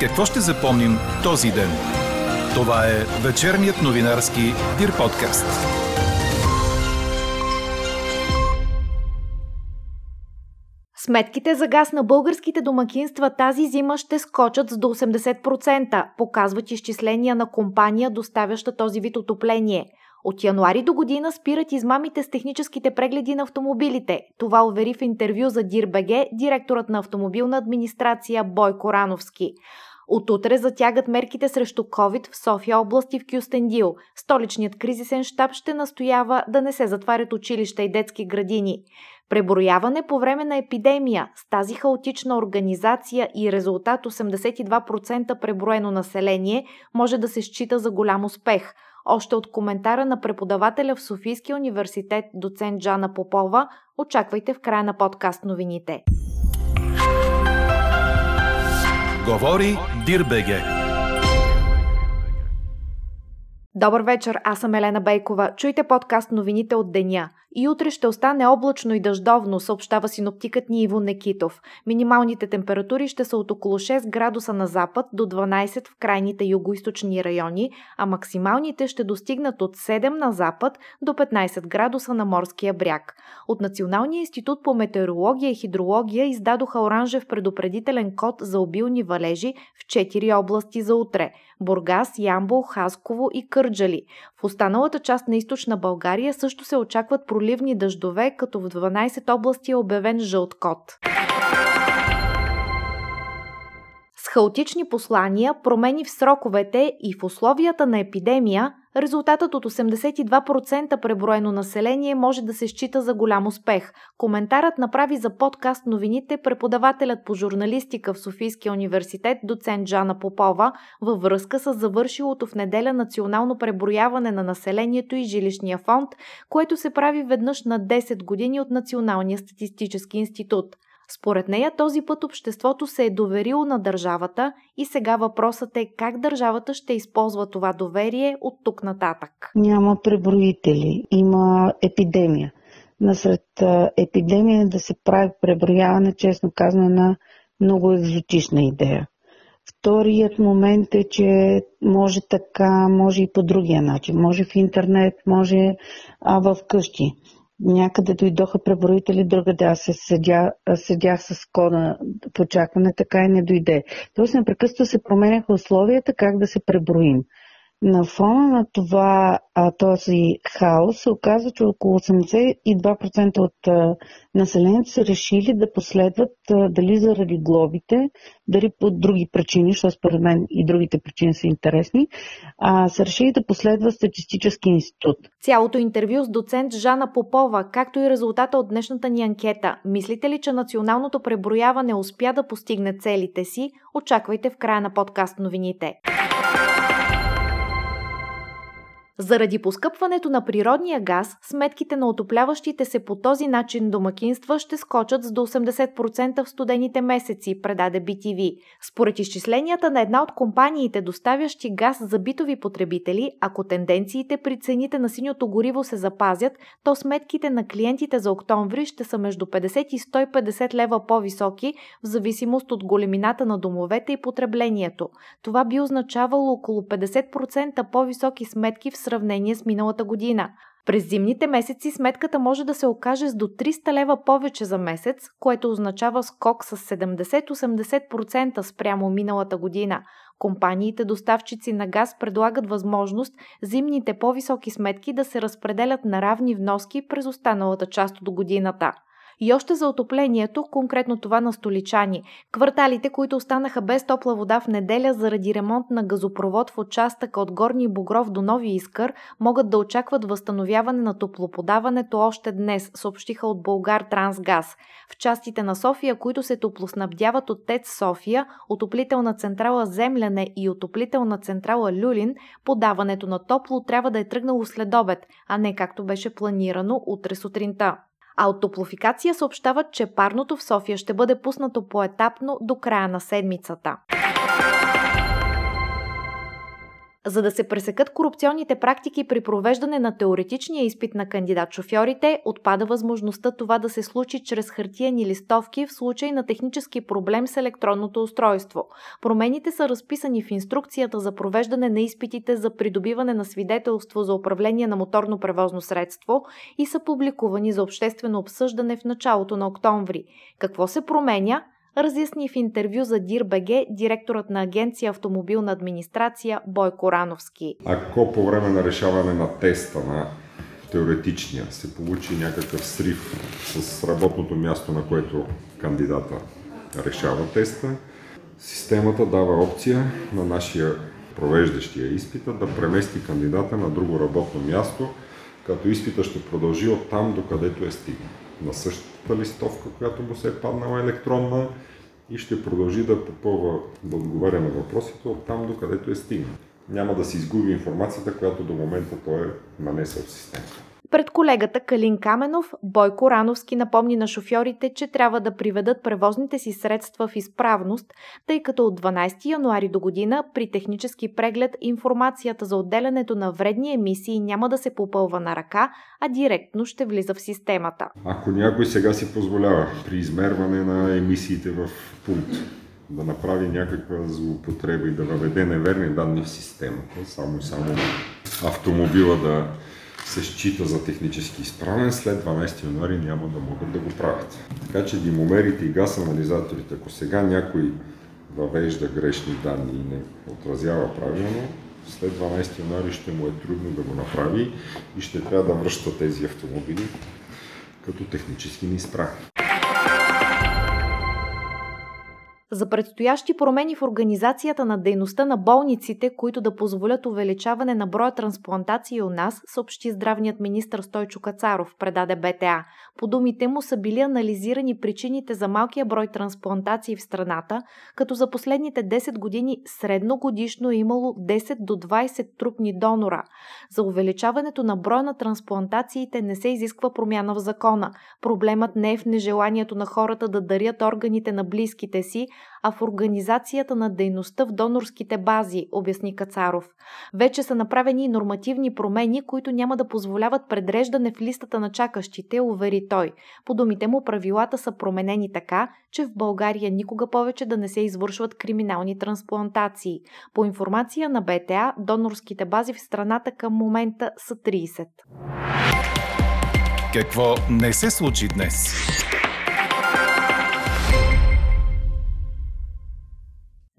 Какво ще запомним този ден? Това е вечерният новинарски Дир подкаст. Сметките за газ на българските домакинства тази зима ще скочат с до 80%, показват изчисления на компания, доставяща този вид отопление – от януари до година спират измамите с техническите прегледи на автомобилите. Това увери в интервю за Дирбеге директорът на автомобилна администрация Бойко Рановски. От утре затягат мерките срещу COVID в София област и в Кюстендил. Столичният кризисен щаб ще настоява да не се затварят училища и детски градини. Преброяване по време на епидемия с тази хаотична организация и резултат 82% преброено население може да се счита за голям успех – още от коментара на преподавателя в Софийския университет доцент Джана Попова, очаквайте в края на подкаст новините. Говори Дирбеге. Добър вечер, аз съм Елена Бейкова. Чуйте подкаст новините от деня. И утре ще остане облачно и дъждовно, съобщава синоптикът ни Иво Некитов. Минималните температури ще са от около 6 градуса на запад до 12 в крайните югоисточни райони, а максималните ще достигнат от 7 на запад до 15 градуса на морския бряг. От Националния институт по метеорология и хидрология издадоха оранжев предупредителен код за обилни валежи в 4 области за утре – Бургас, Ямбол, Хасково и Кърджали. В останалата част на източна България също се очакват проливни дъждове, като в 12 области е обявен жълт код. Хаотични послания, промени в сроковете и в условията на епидемия, Резултатът от 82% преброено население може да се счита за голям успех. Коментарът направи за подкаст новините преподавателят по журналистика в Софийския университет доцент Жана Попова във връзка с завършилото в неделя национално преброяване на населението и жилищния фонд, което се прави веднъж на 10 години от Националния статистически институт. Според нея този път обществото се е доверило на държавата и сега въпросът е как държавата ще използва това доверие от тук нататък. Няма преброители, има епидемия. Насред епидемия да се прави преброяване, честно казано, на много екзотична идея. Вторият момент е, че може така, може и по другия начин. Може в интернет, може а, в къщи някъде дойдоха преброители, другаде аз се седя, седях с кода в очакване, така и не дойде. Тоест непрекъснато се променяха условията как да се преброим. На фона на това, а, този хаос се оказва, че около 82% от а, населението са решили да последват а, дали заради глобите, дали по други причини, защото според мен и другите причини са интересни, а, са решили да последват статистически институт. Цялото интервю с доцент Жана Попова, както и резултата от днешната ни анкета. Мислите ли, че националното преброяване успя да постигне целите си? Очаквайте в края на подкаст новините. Заради поскъпването на природния газ, сметките на отопляващите се по този начин домакинства ще скочат с до 80% в студените месеци, предаде BTV. Според изчисленията на една от компаниите, доставящи газ за битови потребители, ако тенденциите при цените на синьото гориво се запазят, то сметките на клиентите за октомври ще са между 50 и 150 лева по-високи, в зависимост от големината на домовете и потреблението. Това би означавало около 50% по-високи сметки в сравнение с миналата година. През зимните месеци сметката може да се окаже с до 300 лева повече за месец, което означава скок с 70-80% спрямо миналата година. Компаниите доставчици на газ предлагат възможност зимните по-високи сметки да се разпределят на равни вноски през останалата част от годината. И още за отоплението, конкретно това на столичани. Кварталите, които останаха без топла вода в неделя заради ремонт на газопровод в участъка от Горни Богров до Нови Искър, могат да очакват възстановяване на топлоподаването още днес, съобщиха от Българ Трансгаз. В частите на София, които се топлоснабдяват от ТЕЦ София, отоплителна централа Земляне и отоплителна централа Люлин, подаването на топло трябва да е тръгнало след обед, а не както беше планирано утре сутринта а от Топлофикация съобщават, че парното в София ще бъде пуснато поетапно до края на седмицата. За да се пресекат корупционните практики при провеждане на теоретичния изпит на кандидат-шофьорите, отпада възможността това да се случи чрез хартиени листовки в случай на технически проблем с електронното устройство. Промените са разписани в инструкцията за провеждане на изпитите за придобиване на свидетелство за управление на моторно превозно средство и са публикувани за обществено обсъждане в началото на октомври. Какво се променя? Разясни в интервю за ДИР-БГ директорът на агенция автомобилна администрация Бойко Рановски. Ако по време на решаване на теста на теоретичния се получи някакъв срив с работното място, на което кандидата решава теста, системата дава опция на нашия провеждащия изпита да премести кандидата на друго работно място, като изпита ще продължи от там, докъдето е стигнал на същата листовка, която му се е паднала електронна и ще продължи да попълва, да отговаря на въпросите от там до където е стигнал. Няма да си изгуби информацията, която до момента той е нанесъл в системата. Пред колегата Калин Каменов, Бойко Рановски напомни на шофьорите, че трябва да приведат превозните си средства в изправност, тъй като от 12 януари до година при технически преглед информацията за отделянето на вредни емисии няма да се попълва на ръка, а директно ще влиза в системата. Ако някой сега си позволява при измерване на емисиите в пункт да направи някаква злоупотреба и да въведе неверни данни в системата, само и само автомобила да се счита за технически изправен, след 12 януари няма да могат да го правят. Така че димомерите и газ анализаторите, ако сега някой въвежда грешни данни и не отразява правилно, след 12 януари ще му е трудно да го направи и ще трябва да връща тези автомобили като технически неизправни. За предстоящи промени в организацията на дейността на болниците, които да позволят увеличаване на броя трансплантации у нас, съобщи здравният министр Стойчо Кацаров, предаде БТА. По думите му са били анализирани причините за малкия брой трансплантации в страната, като за последните 10 години средно годишно е имало 10 до 20 трупни донора. За увеличаването на броя на трансплантациите не се изисква промяна в закона. Проблемът не е в нежеланието на хората да дарят органите на близките си, а в организацията на дейността в донорските бази, обясни Кацаров. Вече са направени нормативни промени, които няма да позволяват предреждане в листата на чакащите, увери той. По думите му правилата са променени така, че в България никога повече да не се извършват криминални трансплантации. По информация на БТА, донорските бази в страната към момента са 30. Какво не се случи днес?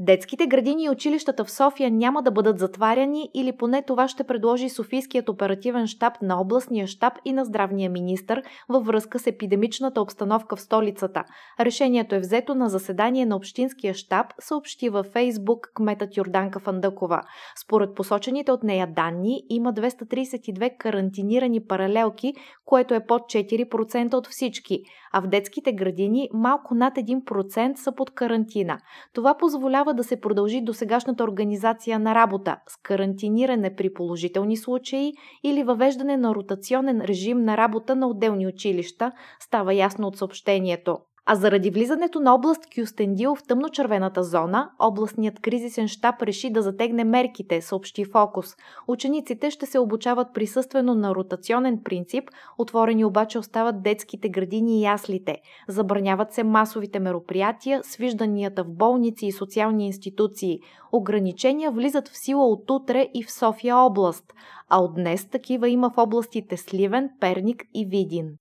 Детските градини и училищата в София няма да бъдат затваряни или поне това ще предложи Софийският оперативен штаб на областния штаб и на здравния министр във връзка с епидемичната обстановка в столицата. Решението е взето на заседание на Общинския штаб, съобщи във Фейсбук кметът Йорданка Фандъкова. Според посочените от нея данни има 232 карантинирани паралелки, което е под 4% от всички, а в детските градини малко над 1% са под карантина. Това позволява трябва да се продължи до сегашната организация на работа с карантиниране при положителни случаи или въвеждане на ротационен режим на работа на отделни училища, става ясно от съобщението. А заради влизането на област Кюстендил в тъмночервената зона, областният кризисен щаб реши да затегне мерките, съобщи Фокус. Учениците ще се обучават присъствено на ротационен принцип, отворени обаче остават детските градини и яслите. Забраняват се масовите мероприятия, свижданията в болници и социални институции. Ограничения влизат в сила от утре и в София област, а от днес такива има в областите Сливен, Перник и Видин.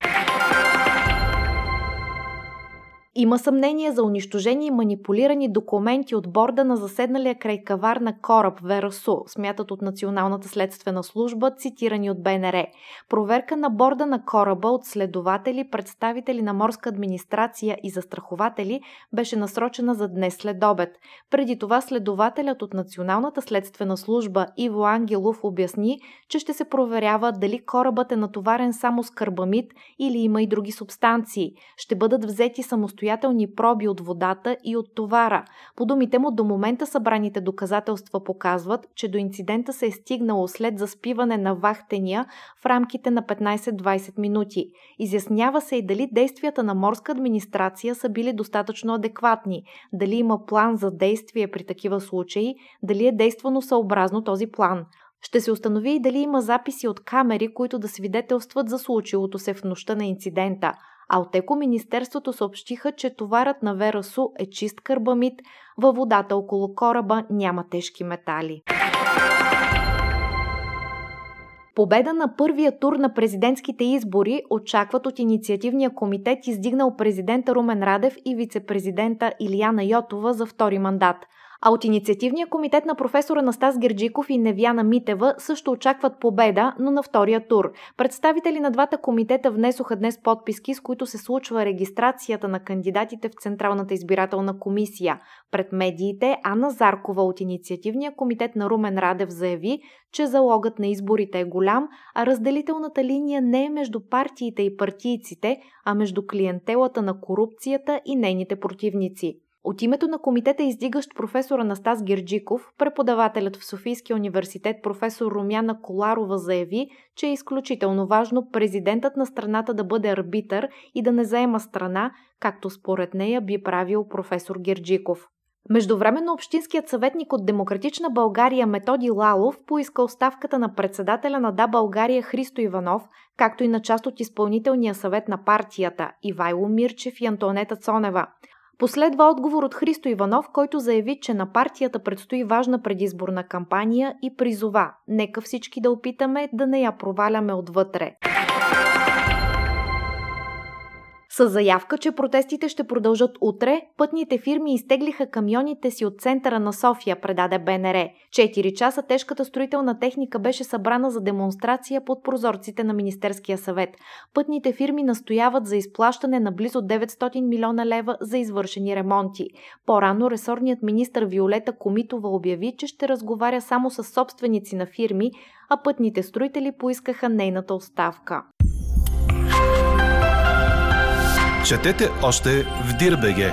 Има съмнение за унищожени и манипулирани документи от борда на заседналия край каварна кораб Верасу, смятат от Националната следствена служба, цитирани от БНР. Проверка на борда на кораба от следователи, представители на морска администрация и застрахователи беше насрочена за днес след обед. Преди това следователят от Националната следствена служба Иво Ангелов обясни, че ще се проверява дали корабът е натоварен само с карбамид или има и други субстанции. Ще бъдат взети самостоятелно несъстоятелни проби от водата и от товара. По думите му, до момента събраните доказателства показват, че до инцидента се е стигнало след заспиване на вахтения в рамките на 15-20 минути. Изяснява се и дали действията на морска администрация са били достатъчно адекватни, дали има план за действие при такива случаи, дали е действано съобразно този план. Ще се установи и дали има записи от камери, които да свидетелстват за случилото се в нощта на инцидента. А от Еко Министерството съобщиха, че товарът на Верасу е чист карбамид, във водата около кораба няма тежки метали. Победа на първия тур на президентските избори очакват от инициативния комитет, издигнал президента Румен Радев и вице-президента Илияна Йотова за втори мандат – а от инициативния комитет на професора Настас Герджиков и Невяна Митева също очакват победа, но на втория тур. Представители на двата комитета внесоха днес подписки, с които се случва регистрацията на кандидатите в Централната избирателна комисия. Пред медиите Анна Заркова от инициативния комитет на Румен Радев заяви, че залогът на изборите е голям, а разделителната линия не е между партиите и партийците, а между клиентелата на корупцията и нейните противници. От името на комитета издигащ професор Анастас Герджиков, преподавателят в Софийския университет професор Румяна Коларова заяви, че е изключително важно президентът на страната да бъде арбитър и да не заема страна, както според нея би правил професор Герджиков. Междувременно общинският съветник от Демократична България Методи Лалов поиска оставката на председателя на Да България Христо Иванов, както и на част от изпълнителния съвет на партията Ивайло Мирчев и Антонета Цонева – Последва отговор от Христо Иванов, който заяви, че на партията предстои важна предизборна кампания и призова «Нека всички да опитаме да не я проваляме отвътре». С заявка, че протестите ще продължат утре, пътните фирми изтеглиха камионите си от центъра на София, предаде БНР. Четири часа тежката строителна техника беше събрана за демонстрация под прозорците на Министерския съвет. Пътните фирми настояват за изплащане на близо 900 милиона лева за извършени ремонти. По-рано ресорният министр Виолета Комитова обяви, че ще разговаря само с собственици на фирми, а пътните строители поискаха нейната оставка. Четете още в Дирбеге.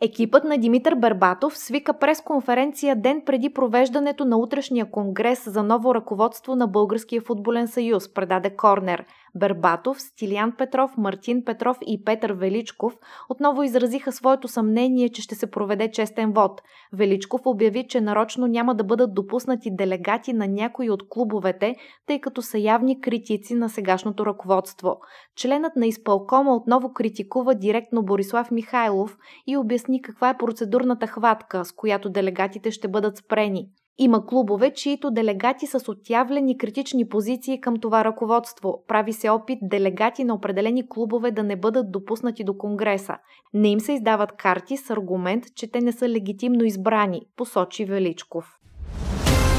Екипът на Димитър Бербатов свика пресконференция ден преди провеждането на утрешния конгрес за ново ръководство на Българския футболен съюз, предаде Корнер – Бербатов, Стилиян Петров, Мартин Петров и Петър Величков отново изразиха своето съмнение, че ще се проведе честен вод. Величков обяви, че нарочно няма да бъдат допуснати делегати на някои от клубовете, тъй като са явни критици на сегашното ръководство. Членът на изпълкома отново критикува директно Борислав Михайлов и обясни каква е процедурната хватка, с която делегатите ще бъдат спрени. Има клубове, чието делегати са с отявлени критични позиции към това ръководство. Прави се опит делегати на определени клубове да не бъдат допуснати до Конгреса. Не им се издават карти с аргумент, че те не са легитимно избрани, посочи Величков.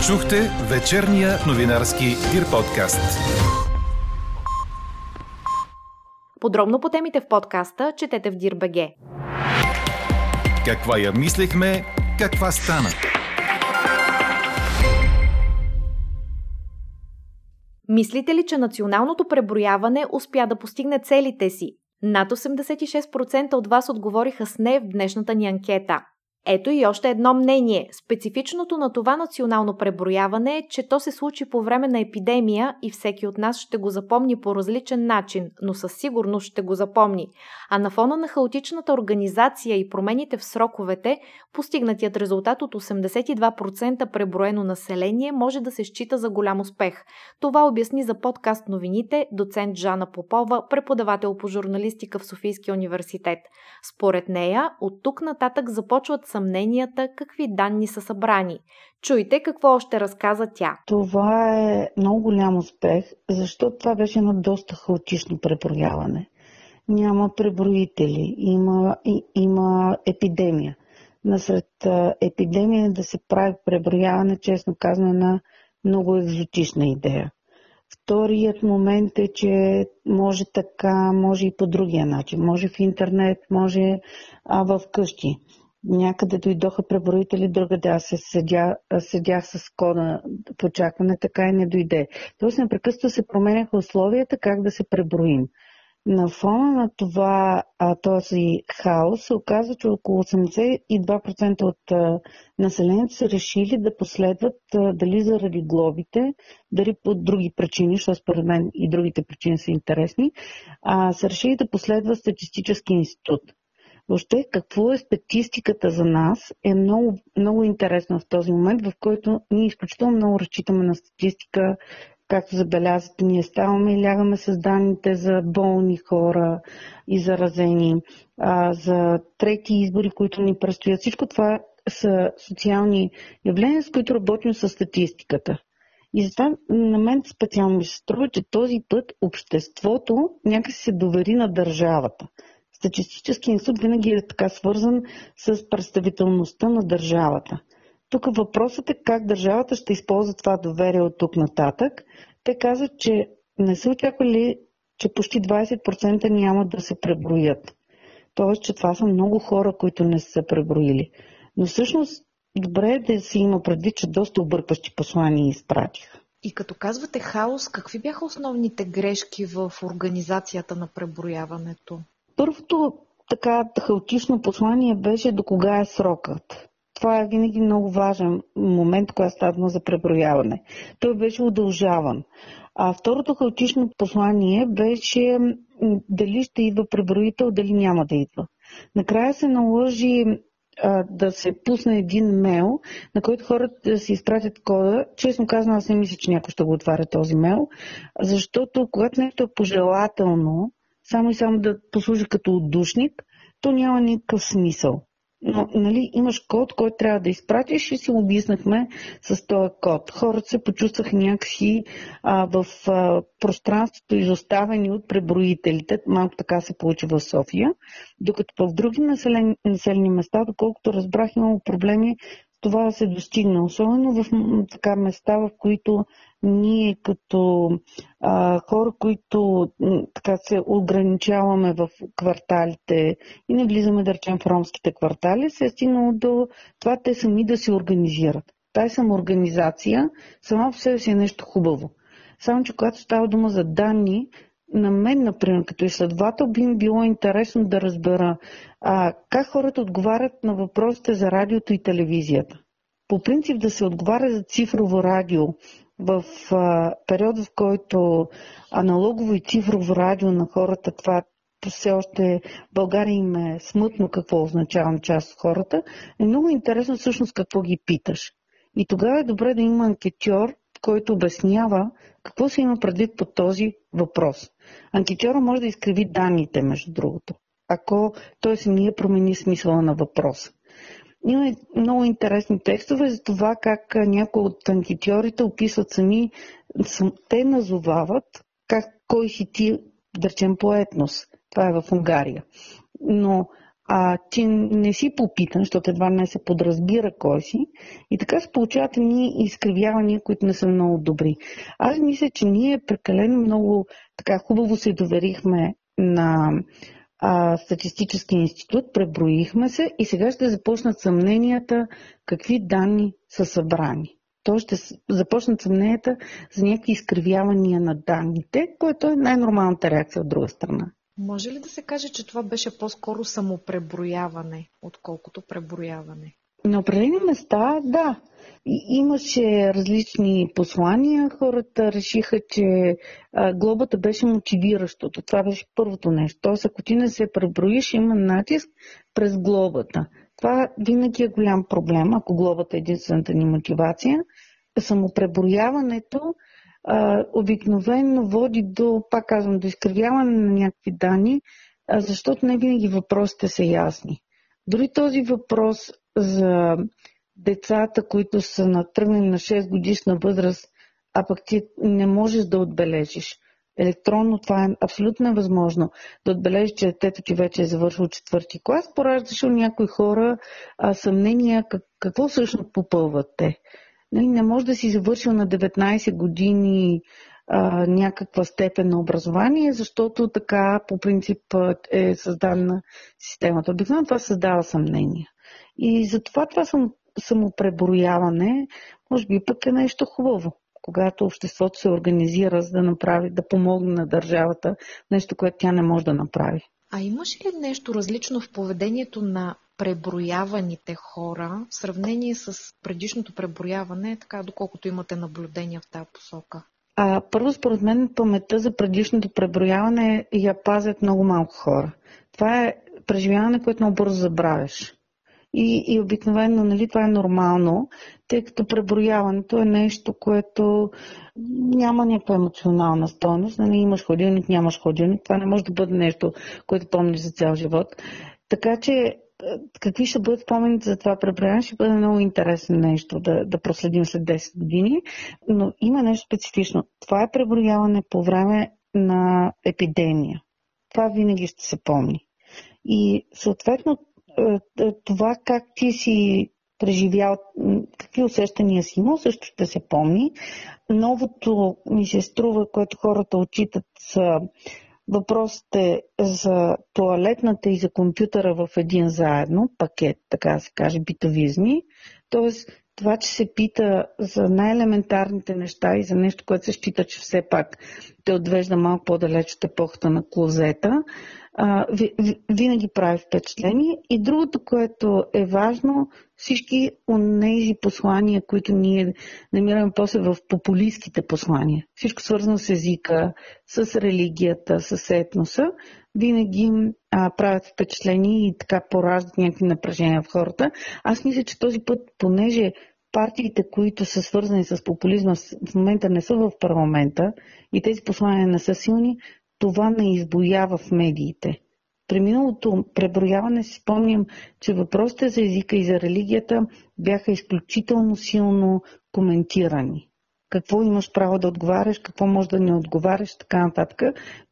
Чухте вечерния новинарски Дир подкаст. Подробно по темите в подкаста четете в Дирбеге. Каква я мислехме, каква стана? Мислите ли, че националното преброяване успя да постигне целите си? Над 86% от вас отговориха с не в днешната ни анкета. Ето и още едно мнение. Специфичното на това национално преброяване е, че то се случи по време на епидемия и всеки от нас ще го запомни по различен начин, но със сигурност ще го запомни. А на фона на хаотичната организация и промените в сроковете, постигнатият резултат от 82% преброено население може да се счита за голям успех. Това обясни за подкаст новините доцент Жана Попова, преподавател по журналистика в Софийския университет. Според нея, от тук нататък започват съмненията какви данни са събрани. Чуйте какво още разказа тя. Това е много голям успех, защото това беше едно доста хаотично преброяване. Няма преброители, има, и, има епидемия. Насред епидемия да се прави преброяване, честно казано, е на много екзотична идея. Вторият момент е, че може така, може и по другия начин. Може в интернет, може а, в къщи някъде дойдоха преброители, другаде аз се седя, седях с кода в очакване, така и не дойде. Тоест непрекъснато се променяха условията как да се преброим. На фона на това, а, този хаос, се оказва, че около 82% от а, населението са решили да последват а, дали заради глобите, дали по други причини, защото според мен и другите причини са интересни, а, са решили да последват статистически институт. Въобще, какво е статистиката за нас е много, много интересно в този момент, в който ние изключително много разчитаме на статистика, както забелязвате, ние ставаме и лягаме с данните за болни хора и заразени, а, за трети избори, които ни предстоят. Всичко това са социални явления, с които работим с статистиката. И затова на мен специално ми се струва, че този път обществото някакси се довери на държавата. Статистически институт винаги е така свързан с представителността на държавата. Тук въпросът е как държавата ще използва това доверие от тук нататък. Те казват, че не са очаквали, че почти 20% няма да се преброят. Тоест, че това са много хора, които не са преброили. Но всъщност добре е да се има предвид, че доста объркващи послания изпратиха. И като казвате хаос, какви бяха основните грешки в организацията на преброяването? Първото така хаотично послание беше до кога е срокът. Това е винаги много важен момент, когато става за преброяване. Той беше удължаван. А второто хаотично послание беше дали ще идва преброител, дали няма да идва. Накрая се наложи а, да се пусне един мейл, на който хората да си изпратят кода. Честно казано, аз не мисля, че някой ще го отваря този мейл, защото когато нещо е пожелателно, само и само да послужи като отдушник, то няма никакъв смисъл. Но нали, имаш код, който трябва да изпратиш и си обяснахме с този код. Хората се почувстваха някакси а, в а, пространството изоставени от преброителите. Малко така се получи в София. Докато в други населени, населени места, доколкото разбрах, имало проблеми това да се достигне. Особено в така места, в които ние като а, хора, които така се ограничаваме в кварталите и не влизаме да речем в ромските квартали, се е стигнало до това те сами да се организират. Тая самоорганизация сама по себе си е нещо хубаво. Само, че когато става дума за данни, на мен, например, като изследовател, би ми било интересно да разбера а, как хората отговарят на въпросите за радиото и телевизията. По принцип да се отговаря за цифрово радио в а, период, в който аналогово и цифрово радио на хората, това все още България им е смътно какво означава на част от хората, е много интересно всъщност какво ги питаш. И тогава е добре да има анкетьор, който обяснява какво се има предвид по този въпрос. Анкетьора може да изкриви данните, между другото, ако той самия промени смисъла на въпроса. Има много интересни текстове за това как някои от анкетьорите описват сами, те назовават как, кой си ти, да речем, по етнос. Това е в Унгария. Но а ти не си попитан, защото едва не се подразбира кой си. И така се получават ни изкривявания, които не са много добри. Аз мисля, че ние прекалено много така хубаво се доверихме на а, статистически институт, преброихме се и сега ще започнат съмненията какви данни са събрани. То ще започнат съмненията за някакви изкривявания на данните, което е най-нормалната реакция от друга страна. Може ли да се каже, че това беше по-скоро самопреброяване, отколкото преброяване? На определени места, да. Имаше различни послания. Хората решиха, че а, глобата беше мотивиращото. Това беше първото нещо. Тоест, ако ти не се преброиш, има натиск през глобата. Това винаги е голям проблем, ако глобата е единствената ни мотивация. Самопреброяването а, обикновено води до, пак казвам, до изкривяване на някакви данни, а, защото не винаги въпросите са ясни. Дори този въпрос за децата, които са натръгнали на 6 годишна възраст, а пък ти не можеш да отбележиш. Електронно това е абсолютно невъзможно. Да отбележиш, че детето ти вече е завършил четвърти клас, пораждаше у някои хора а, съмнения как, какво всъщност попълват те. Нали, не може да си завършил на 19 години а, някаква степен на образование, защото така по принцип е създадена системата. Обикновено това създава съмнение. И затова това съм, самопреброяване, може би пък е нещо хубаво, когато обществото се организира за да направи, да помогне на държавата нещо, което тя не може да направи. А имаш ли нещо различно в поведението на преброяваните хора в сравнение с предишното преброяване, така доколкото имате наблюдения в тази посока? А, първо, според мен, паметта за предишното преброяване я пазят много малко хора. Това е преживяване, което много бързо забравяш. И, и обикновено, нали, това е нормално, тъй като преброяването е нещо, което няма някаква емоционална стойност. Нали, имаш ходилник, нямаш ходилник. Това не може да бъде нещо, което помниш за цял живот. Така че какви ще бъдат спомените за това преброяване, ще бъде много интересно нещо да, да проследим след 10 години. Но има нещо специфично. Това е преброяване по време на епидемия. Това винаги ще се помни. И съответно това как ти си преживял, какви усещания си имал, също ще се помни. Новото ми се струва, което хората отчитат са въпросите за туалетната и за компютъра в един заедно, пакет, така да се каже, битовизми. Тоест, това, че се пита за най-елементарните неща и за нещо, което се счита, че все пак те отвежда малко по-далеч от епохата на клозета, а, винаги прави впечатление. И другото, което е важно, всички от тези послания, които ние намираме после в популистските послания, всичко свързано с езика, с религията, с етноса, винаги а, правят впечатление и така пораждат някакви напрежения в хората. Аз мисля, че този път, понеже партиите, които са свързани с популизма, в момента не са в парламента и тези послания не са силни, това не избоява в медиите. При миналото преброяване си спомням, че въпросите за езика и за религията бяха изключително силно коментирани. Какво имаш право да отговаряш, какво може да не отговаряш, така нататък,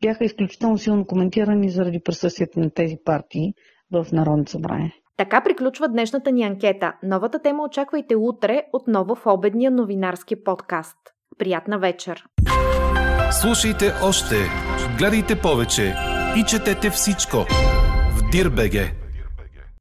бяха изключително силно коментирани заради присъствието на тези партии в Народното събрание. Така приключва днешната ни анкета. Новата тема очаквайте утре отново в обедния новинарски подкаст. Приятна вечер! Слушайте още, гледайте повече и четете всичко в Дирбеге.